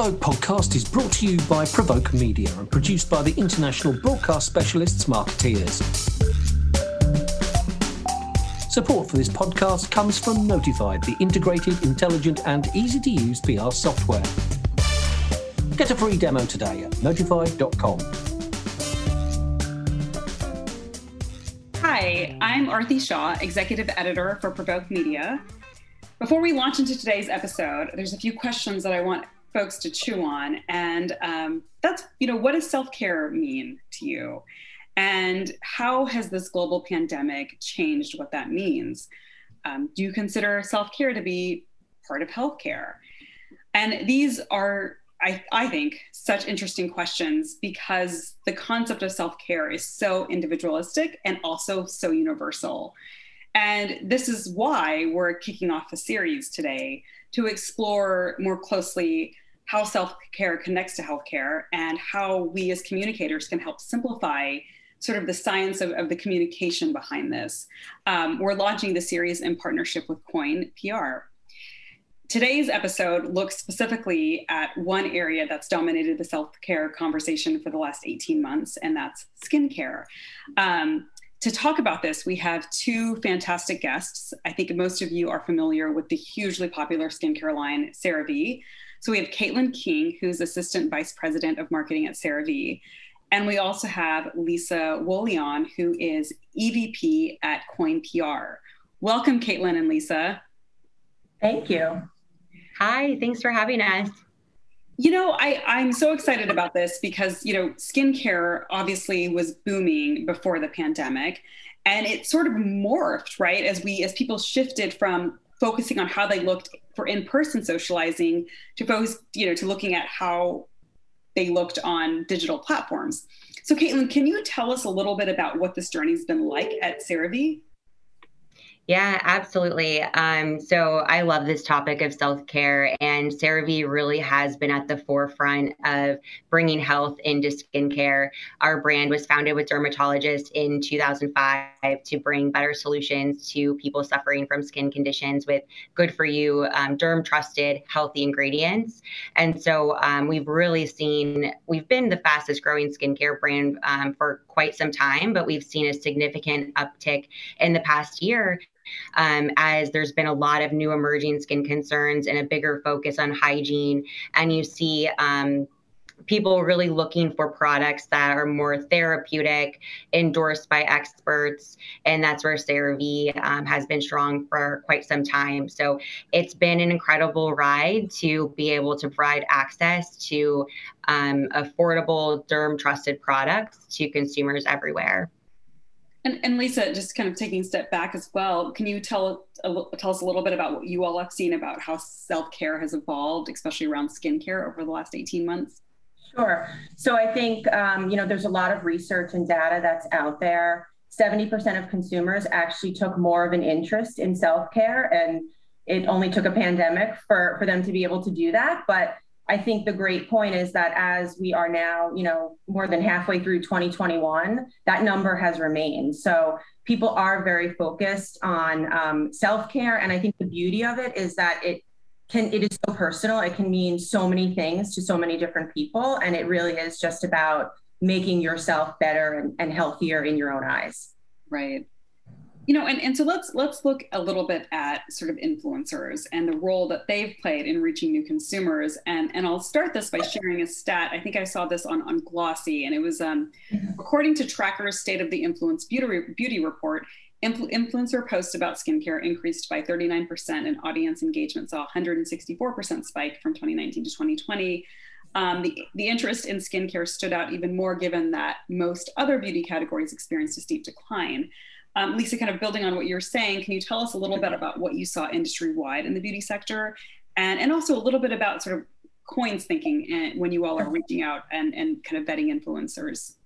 Provoke podcast is brought to you by Provoke Media and produced by the international broadcast specialists Marketeers. Support for this podcast comes from Notified, the integrated, intelligent, and easy to use PR software. Get a free demo today at notified.com. Hi, I'm Aarti Shah, Executive Editor for Provoke Media. Before we launch into today's episode, there's a few questions that I want folks to chew on. And um, that's, you know, what does self care mean to you? And how has this global pandemic changed what that means? Um, do you consider self care to be part of healthcare? And these are, I, I think, such interesting questions because the concept of self care is so individualistic and also so universal. And this is why we're kicking off a series today to explore more closely how self care connects to healthcare and how we as communicators can help simplify sort of the science of, of the communication behind this. Um, we're launching the series in partnership with Coyne PR. Today's episode looks specifically at one area that's dominated the self care conversation for the last 18 months, and that's skincare. Um, to talk about this, we have two fantastic guests. I think most of you are familiar with the hugely popular skincare line, CeraVe. So we have Caitlin King, who's Assistant Vice President of Marketing at CeraVe. And we also have Lisa Wolleon, who is EVP at Coyne PR. Welcome, Caitlin and Lisa. Thank you. Hi, thanks for having us. You know, I, I'm so excited about this because, you know, skincare obviously was booming before the pandemic and it sort of morphed, right? As we, as people shifted from focusing on how they looked for in-person socializing to focus, you know, to looking at how they looked on digital platforms. So Caitlin, can you tell us a little bit about what this journey's been like at CeraVe? Yeah, absolutely. Um, so I love this topic of self care, and CeraVe really has been at the forefront of bringing health into skincare. Our brand was founded with dermatologists in 2005 to bring better solutions to people suffering from skin conditions with good for you, um, derm trusted, healthy ingredients. And so um, we've really seen, we've been the fastest growing skincare brand um, for quite some time, but we've seen a significant uptick in the past year um, as there's been a lot of new emerging skin concerns and a bigger focus on hygiene. And you see, um, people really looking for products that are more therapeutic, endorsed by experts, and that's where CeraVe um, has been strong for quite some time. So it's been an incredible ride to be able to provide access to um, affordable, derm trusted products to consumers everywhere. And, and, Lisa, just kind of taking a step back as well, can you tell tell us a little bit about what you all have seen about how self care has evolved, especially around skincare over the last eighteen months? Sure. So I think um, you know there's a lot of research and data that's out there. Seventy percent of consumers actually took more of an interest in self care, and it only took a pandemic for for them to be able to do that. But I think the great point is that as we are now, you know, more than halfway through 2021, that number has remained. So people are very focused on um, self care, and I think the beauty of it is that it can it is so personal. It can mean so many things to so many different people, and it really is just about making yourself better and, and healthier in your own eyes. Right you know and, and so let's let's look a little bit at sort of influencers and the role that they've played in reaching new consumers. And and i'll start this by sharing a stat. I think i saw this on on glossy and it was um, mm-hmm. according to Traackr's state of the influence beauty, beauty report influ- influencer posts about skincare increased by 39% and audience engagement saw 164% spike from 2019 to 2020 um, the, the interest in skincare stood out even more given that most other beauty categories experienced a steep decline um, Lisa, kind of building on what you're saying, can you tell us a little bit about what you saw industry wide in the beauty sector, and and also a little bit about sort of Coyne's thinking eh, when you all are reaching out and and kind of vetting influencers?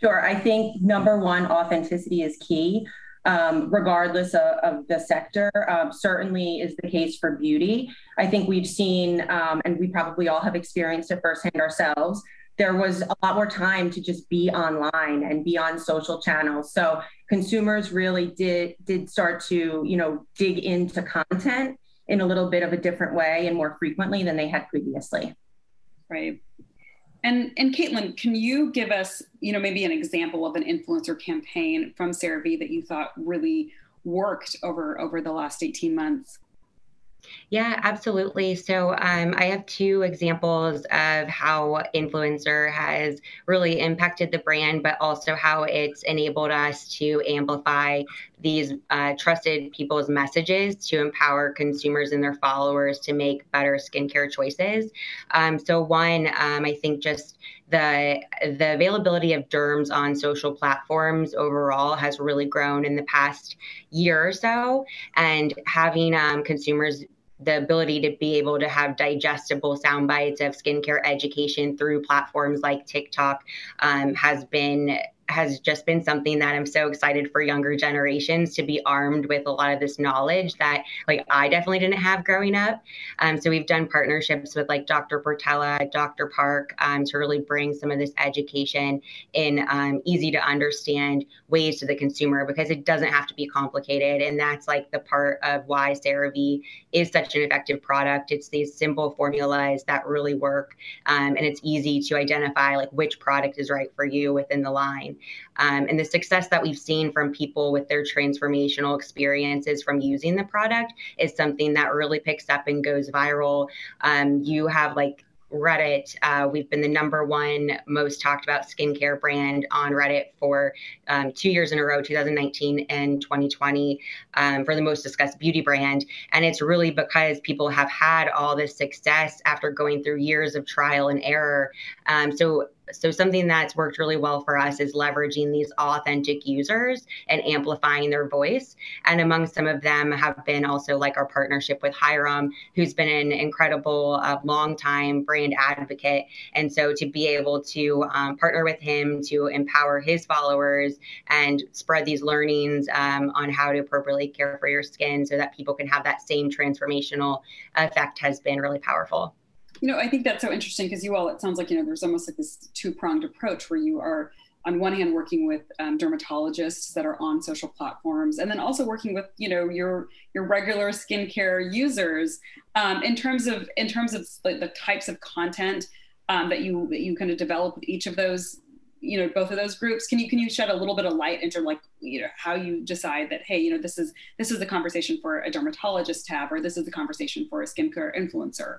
Sure, I think number one, authenticity is key. Um, regardless of, of, the sector, um, certainly is the case for beauty. I think we've seen, um, and we probably all have experienced it firsthand ourselves, there was a lot more time to just be online and be on social channels. So consumers really did did start to, you know, dig into content in a little bit of a different way and more frequently than they had previously. Right. And and Caitlin, can you give us, you know, maybe an example of an influencer campaign from CeraVe that you thought really worked over over the last 18 months? Yeah, absolutely. So um, I have two examples of how influencer has really impacted the brand, but also how it's enabled us to amplify these uh, trusted people's messages to empower consumers and their followers to make better skincare choices. Um, so one, um, I think just the the availability of derms on social platforms overall has really grown in the past year or so, and having um, consumers the ability to be able to have digestible sound bites of skincare education through platforms like TikTok um, has been has just been something that I'm so excited for younger generations to be armed with a lot of this knowledge that like I definitely didn't have growing up. Um, so we've done partnerships with like Dr. Portela, Dr. Park um, to really bring some of this education in um, easy to understand ways to the consumer because it doesn't have to be complicated. And that's like the part of why CeraVe is such an effective product. It's these simple formulas that really work um, and it's easy to identify like which product is right for you within the line. Um, and the success that we've seen from people with their transformational experiences from using the product is something that really picks up and goes viral. Um, you have like Reddit. Uh, we've been the number one most talked about skincare brand on Reddit for um, two years in a row, 2019 and 2020, um, for the most discussed beauty brand. And it's really because people have had all this success after going through years of trial and error. Um, so so something that's worked really well for us is leveraging these authentic users and amplifying their voice. And among some of them have been also like our partnership with Hyram, who's been an incredible uh, long time brand advocate. And so to be able to um, partner with him to empower his followers and spread these learnings um, on how to appropriately care for your skin so that people can have that same transformational effect has been really powerful. You know, I think that's so interesting because you all, it sounds like, you know, there's almost like this two pronged approach where you are, on one hand, working with um, dermatologists that are on social platforms, and then also working with, you know, your your regular skincare users um, in terms of in terms of like the types of content um, that you that you kind of develop with each of those you know both of those groups. Can you can you shed a little bit of light into like you know how you decide that hey you know this is this is the conversation for a dermatologist to have or this is the conversation for a skincare influencer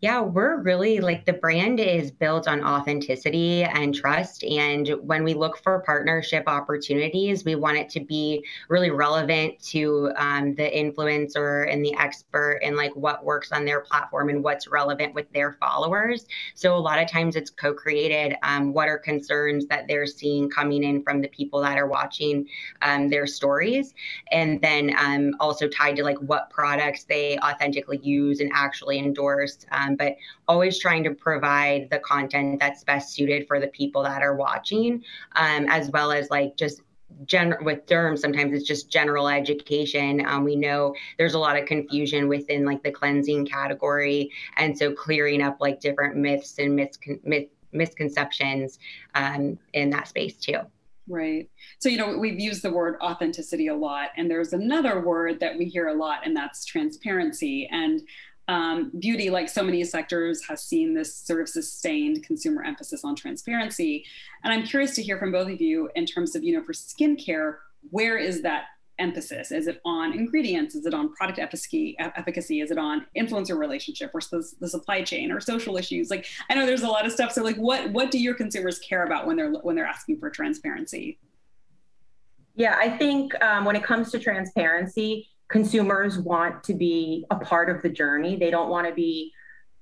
yeah, we're really like the brand is built on authenticity and trust. And when we look for partnership opportunities, we want it to be really relevant to um, the influencer and the expert and like what works on their platform and what's relevant with their followers. So a lot of times it's co created. Um, what are concerns that they're seeing coming in from the people that are watching um, their stories? And then um, also tied to like what products they authentically use and actually endorse. Um, but always trying to provide the content that's best suited for the people that are watching, um, as well as like just general with derm sometimes it's just general education um, we know there's a lot of confusion within like the cleansing category and so clearing up like different myths and myth- misconceptions um, in that space too Right. So, you know, we've used the word authenticity a lot, and there's another word that we hear a lot, and that's transparency. And um, beauty, like so many sectors, has seen this sort of sustained consumer emphasis on transparency. And I'm curious to hear from both of you in terms of, you know, for skincare, where is that emphasis? Is it on ingredients? Is it on product efficacy? efficacy? Is it on influencer relationship versus the supply chain or social issues? Like, I know there's a lot of stuff. So, like, what what do your consumers care about when they're when they're asking for transparency? Yeah, I think um, when it comes to transparency, consumers want to be a part of the journey. They don't want to be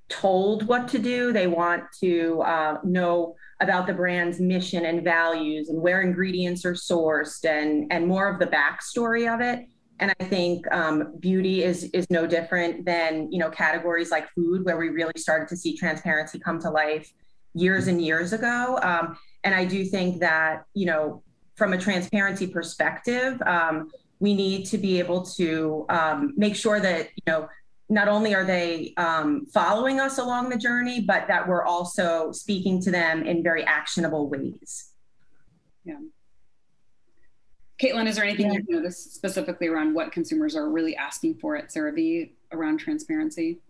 told what to do. They want to uh, know about the brand's mission and values and where ingredients are sourced and and more of the backstory of it. And I think um, beauty is is no different than you know categories like food, where we really started to see transparency come to life years and years ago. Um, and I do think that you know from a transparency perspective, um, we need to be able to um, make sure that you know not only are they um, following us along the journey, but that we're also speaking to them in very actionable ways. Yeah. Caitlin, is there anything yeah. you notice specifically around what consumers are really asking for at CeraVe around transparency?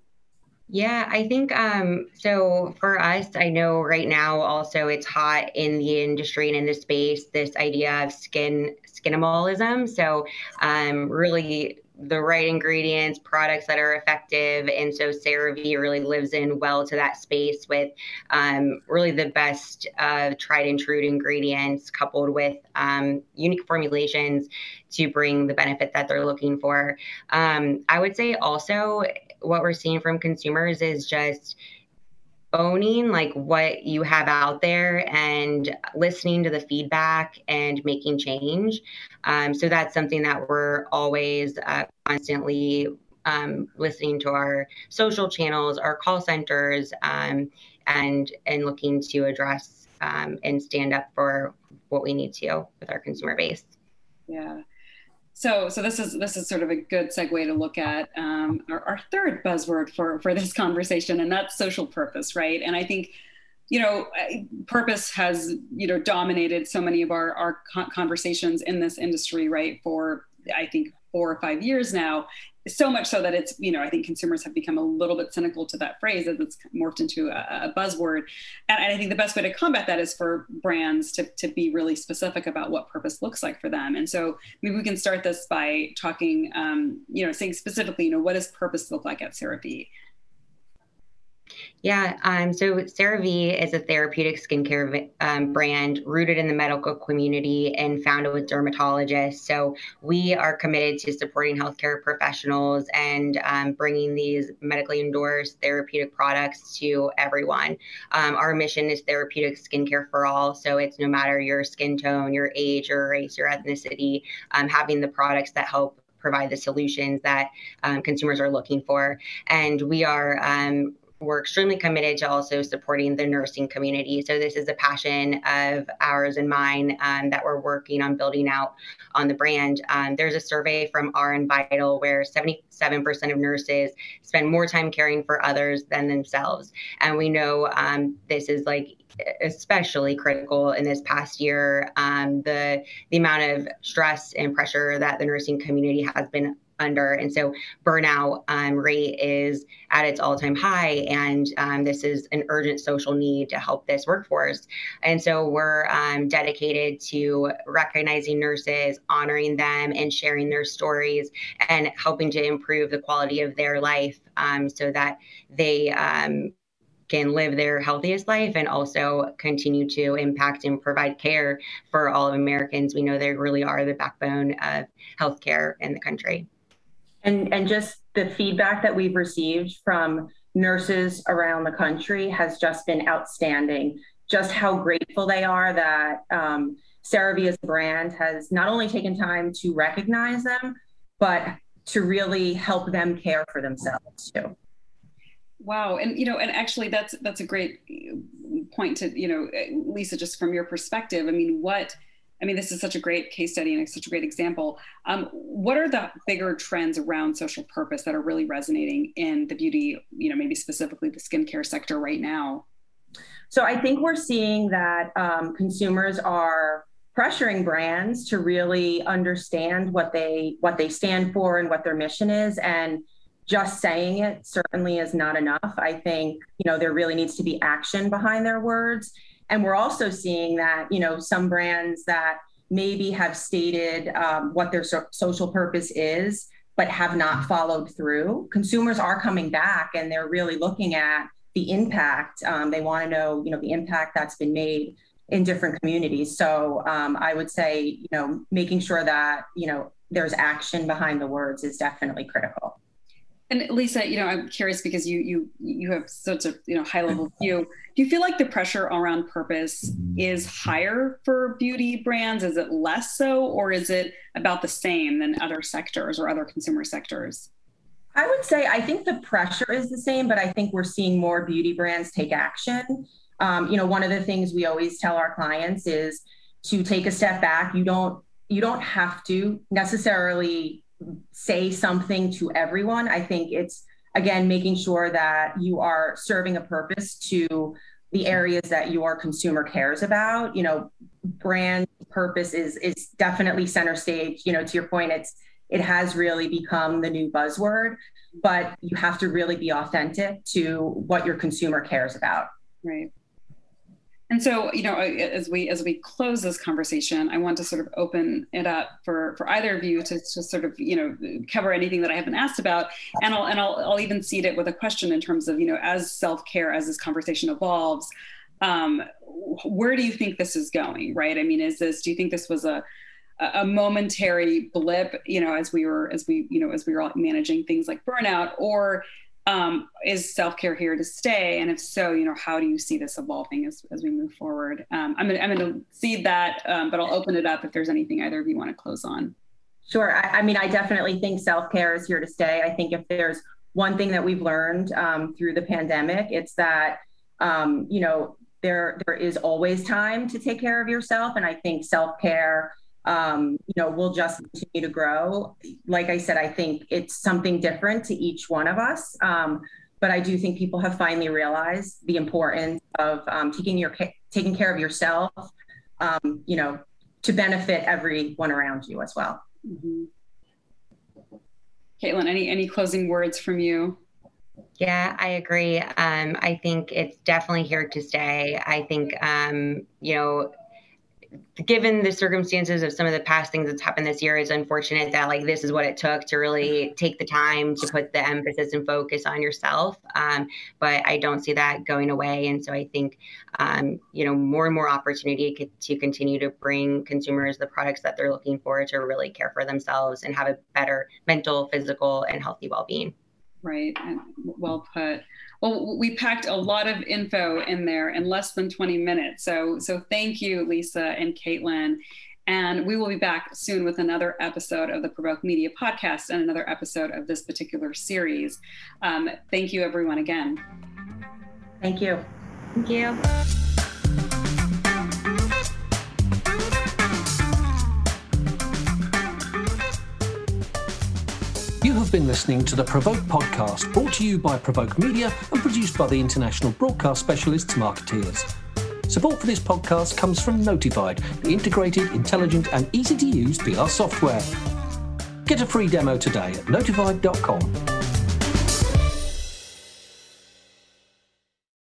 Yeah, I think um, so. For us, I know right now also it's hot in the industry and in the space. This idea of skin skinimalism. So, um, really the right ingredients, products that are effective. And so CeraVe really lives in well to that space with um, really the best tried and true ingredients coupled with um, unique formulations to bring the benefit that they're looking for. Um, I would say also what we're seeing from consumers is just owning like what you have out there and listening to the feedback and making change. Um, so that's something that we're always uh, constantly um, listening to our social channels, our call centers, um, and and looking to address um, and stand up for what we need to with our consumer base. Yeah. So, so this is this is sort of a good segue to look at um, our, our, third buzzword for for this conversation, and that's social purpose, right? And I think, you know, purpose has you know dominated so many of our our conversations in this industry, right? For I think four or five years now, so much so that it's you know i think consumers have become a little bit cynical to that phrase as it's morphed into a, a buzzword. And, i think the best way to combat that is for brands to, to be really specific about what purpose looks like for them. And so maybe we can start this by talking um, you know saying specifically you know what does purpose look like at CeraVe yeah, um, so CeraVe is a therapeutic skincare um, brand rooted in the medical community and founded with dermatologists. So we are committed to supporting healthcare professionals and um, bringing these medically endorsed therapeutic products to everyone. Um, our mission is therapeutic skincare for all. So it's no matter your skin tone, your age, your race, your ethnicity, um, having the products that help provide the solutions that um, consumers are looking for. And we are um, we're extremely committed to also supporting the nursing community. So this is a passion of ours and mine um, that we're working on building out on the brand. Um, there's a survey from RN Vital where 77% of nurses spend more time caring for others than themselves, and we know um, this is like especially critical in this past year. Um, the the amount of stress and pressure that the nursing community has been under. And so burnout um, rate is at its all time high. And um, this is an urgent social need to help this workforce. And so we're um, dedicated to recognizing nurses, honoring them, and sharing their stories and helping to improve the quality of their life um, so that they um, can live their healthiest life and also continue to impact and provide care for all of Americans. We know they really are the backbone of healthcare in the country and and just the feedback that we've received from nurses around the country has just been outstanding. Just how grateful they are that um, brand has not only taken time to recognize them, but to really help them care for themselves too. Wow, and you know, and actually, that's that's a great point to you know, Lisa, just from your perspective. I mean, what I mean, this is such a great case study and such a great example. Um, what are the bigger trends around social purpose that are really resonating in the beauty, you know, maybe specifically the skincare sector right now? So I think we're seeing that um, consumers are pressuring brands to really understand what they what they stand for and what their mission is and just saying it certainly is not enough i think you know there really needs to be action behind their words and we're also seeing that, you know, some brands that maybe have stated um, what their so- social purpose is, but have not followed through. Consumers are coming back and they're really looking at the impact. Um, they want to know, you know, the impact that's been made in different communities. So um, I would say, you know, making sure that, you know, there's action behind the words is definitely critical. And Lisa, you know, I'm curious because you you you have such a you know high level view. Do you feel like the pressure around purpose is higher for beauty brands? Is it less so, or is it about the same than other sectors or other consumer sectors? I would say I think the pressure is the same, but I think we're seeing more beauty brands take action. Um, you know, one of the things we always tell our clients is to take a step back. You don't you don't have to necessarily say something to everyone. I think it's again making sure that you are serving a purpose to the areas that your consumer cares about. You know, brand purpose is is definitely center stage. You know, to your point, it's it has really become the new buzzword. but you have to really be authentic to what your consumer cares about. Right. And so, you know, as we as we close this conversation, I want to sort of open it up for for either of you to, to sort of you know cover anything that I haven't asked about, and I'll and I'll I'll even seed it with a question in terms of you know as self care as this conversation evolves, um, where do you think this is going? Right? I mean, is this do you think this was a a momentary blip, you know, as we were as we you know as we were managing things like burnout, or um, is self-care here to stay? And if so you know how do you see this evolving as, as we move forward? Um, i'm going to see that um, but i'll open it up if there's anything either of you want to close on. Sure. I, I, mean i definitely think self-care is here to stay. I think if there's one thing that we've learned um, through the pandemic it's that um, you know there there is always time to take care of yourself. And i think self-care um, you know, will just continue to grow. Like I said, I think it's something different to each one of us. Um, but I do think people have finally realized the importance of um, taking your taking care of yourself. Um, you know, to benefit everyone around you as well. Mm-hmm. Caitlin, any any closing words from you? Yeah, I agree. Um, I think it's definitely here to stay. I think, um, you know, given the circumstances of some of the past things that's happened this year, it's unfortunate that like this is what it took to really take the time to put the emphasis and focus on yourself. Um, but I don't see that going away, and so I think um, you know more and more opportunity to continue to bring consumers the products that they're looking for to really care for themselves and have a better mental, physical, and healthy well-being. Right, well put. Well, we packed a lot of info in there in less than 20 minutes. So, so thank you, Lisa and Caitlin. And we will be back soon with another episode of the Provoke Media podcast and another episode of this particular series. Um, thank you, everyone, again. Thank you. Thank you. Have been listening to the Provoke podcast, brought to you by Provoke Media and produced by the international broadcast specialists Marketeers. Support for this podcast comes from Notified, the integrated, intelligent, and easy to use PR software. Get a free demo today at notified.com.